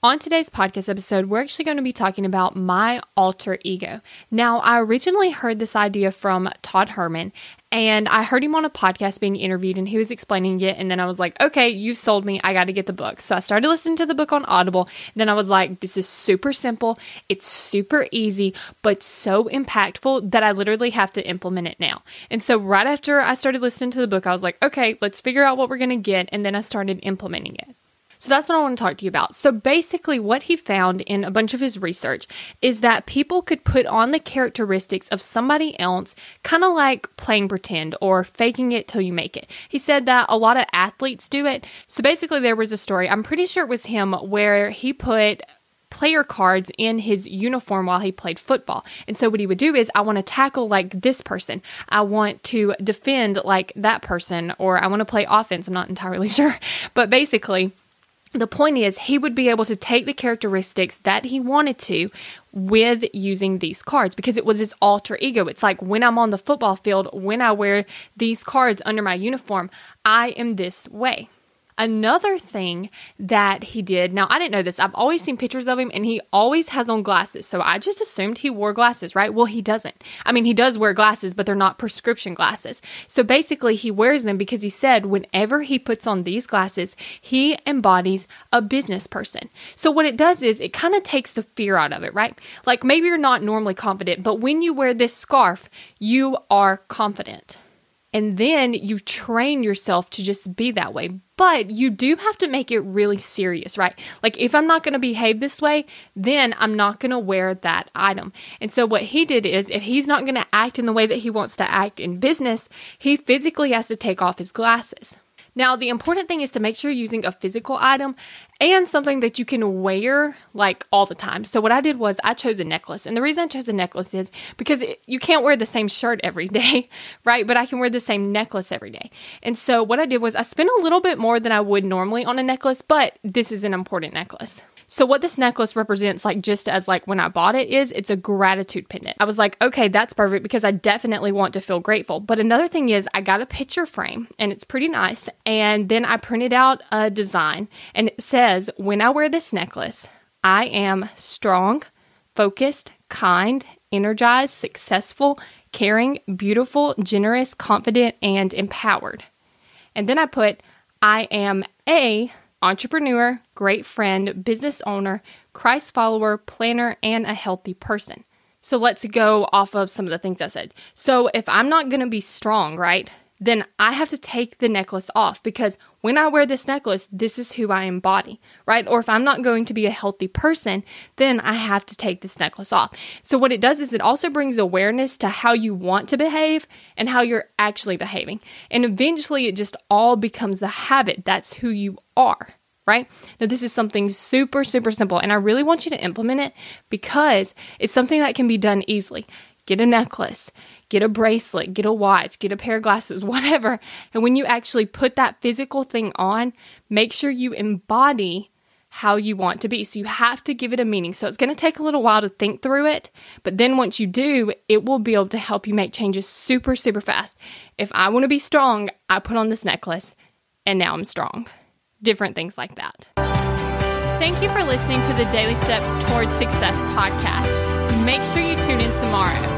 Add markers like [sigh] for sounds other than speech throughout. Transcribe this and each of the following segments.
On today's podcast episode, we're actually going to be talking about my alter ego. Now, I originally heard this idea from Todd Herman, and I heard him on a podcast being interviewed, and he was explaining it. And then I was like, okay, you sold me. I got to get the book. So I started listening to the book on Audible. Then I was like, this is super simple. It's super easy, but so impactful that I literally have to implement it now. And so right after I started listening to the book, I was like, okay, let's figure out what we're going to get. And then I started implementing it. So that's what I want to talk to you about. So basically, what he found in a bunch of his research is that people could put on the characteristics of somebody else, kind of like playing pretend or faking it till you make it. He said that a lot of athletes do it. So basically, there was a story, I'm pretty sure it was him, where he put player cards in his uniform while he played football. And so what he would do is I want to tackle like this person. I want to defend like that person or I want to play offense. I'm not entirely [laughs] sure. But basically, the point is he would be able to take the characteristics that he wanted to with using these cards because it was his alter ego. It's like when I'm on the football field, when I wear these cards under my uniform, I am this way. Another thing that he did, now I didn't know this, I've always seen pictures of him and he always has on glasses. So I just assumed he wore glasses, right? Well, he doesn't. I mean, he does wear glasses, but they're not prescription glasses. So basically, he wears them because he said whenever he puts on these glasses, he embodies a business person. So what it does is it kind of takes the fear out of it, right? Like maybe you're not normally confident, but when you wear this scarf, you are confident. And then you train yourself to just be that way. But you do have to make it really serious, right? Like, if I'm not to behave this way, then I'm not to wear that item. And so, what he did is, if he's not to act in the way that he wants to act in business, he physically has to take off his glasses. Now, the important thing is to make sure you're using a physical item and something that you can wear like all the time. So, what I did was I chose a necklace. And the reason I chose a necklace is because it, you can't wear the same shirt every [laughs] day, right? But I can wear the same necklace every day. And so, what I did was I spent a little bit more than I would normally on a necklace, but this is an important necklace. So what this necklace represents, like just as like when I bought it, is it's a gratitude pendant. I was like, okay, that's perfect because I definitely want to feel grateful. But another thing is I got a picture frame and it's pretty nice. And then I printed out a design and it says, when I wear this necklace, I am strong, focused, kind, energized, successful, caring, beautiful, generous, confident, and empowered. And then I put, I am a entrepreneur, great friend, business owner, Christ follower, planner, and a healthy person. So let's go off of some of the things I said. So if I'm not going to be strong, right? Then I have to take the necklace off because when I wear this necklace, this is who I embody, right? Or if I'm not going to be a healthy person, then I have to take this necklace off. So, what it does is it also brings awareness to how you want to behave and how you're actually behaving. And eventually, it just all becomes a habit. That's who you are. Right? Now, this is something super, super simple, and I really want you to implement it because it's something that can be done easily. Get a necklace, get a bracelet, get a watch, get a pair of glasses, [laughs] whatever. And when you actually put that physical thing on, make sure you embody how you want to be. So you have to give it a meaning. So it's going to take a little while to think through it, but then once you do, it will be able to help you make changes super, super fast. If I want to be strong, I put on this necklace and now I'm strong. Different things like that. Thank you for listening to the Daily Steps Towards Success podcast. Make sure you tune in tomorrow.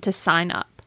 to sign up.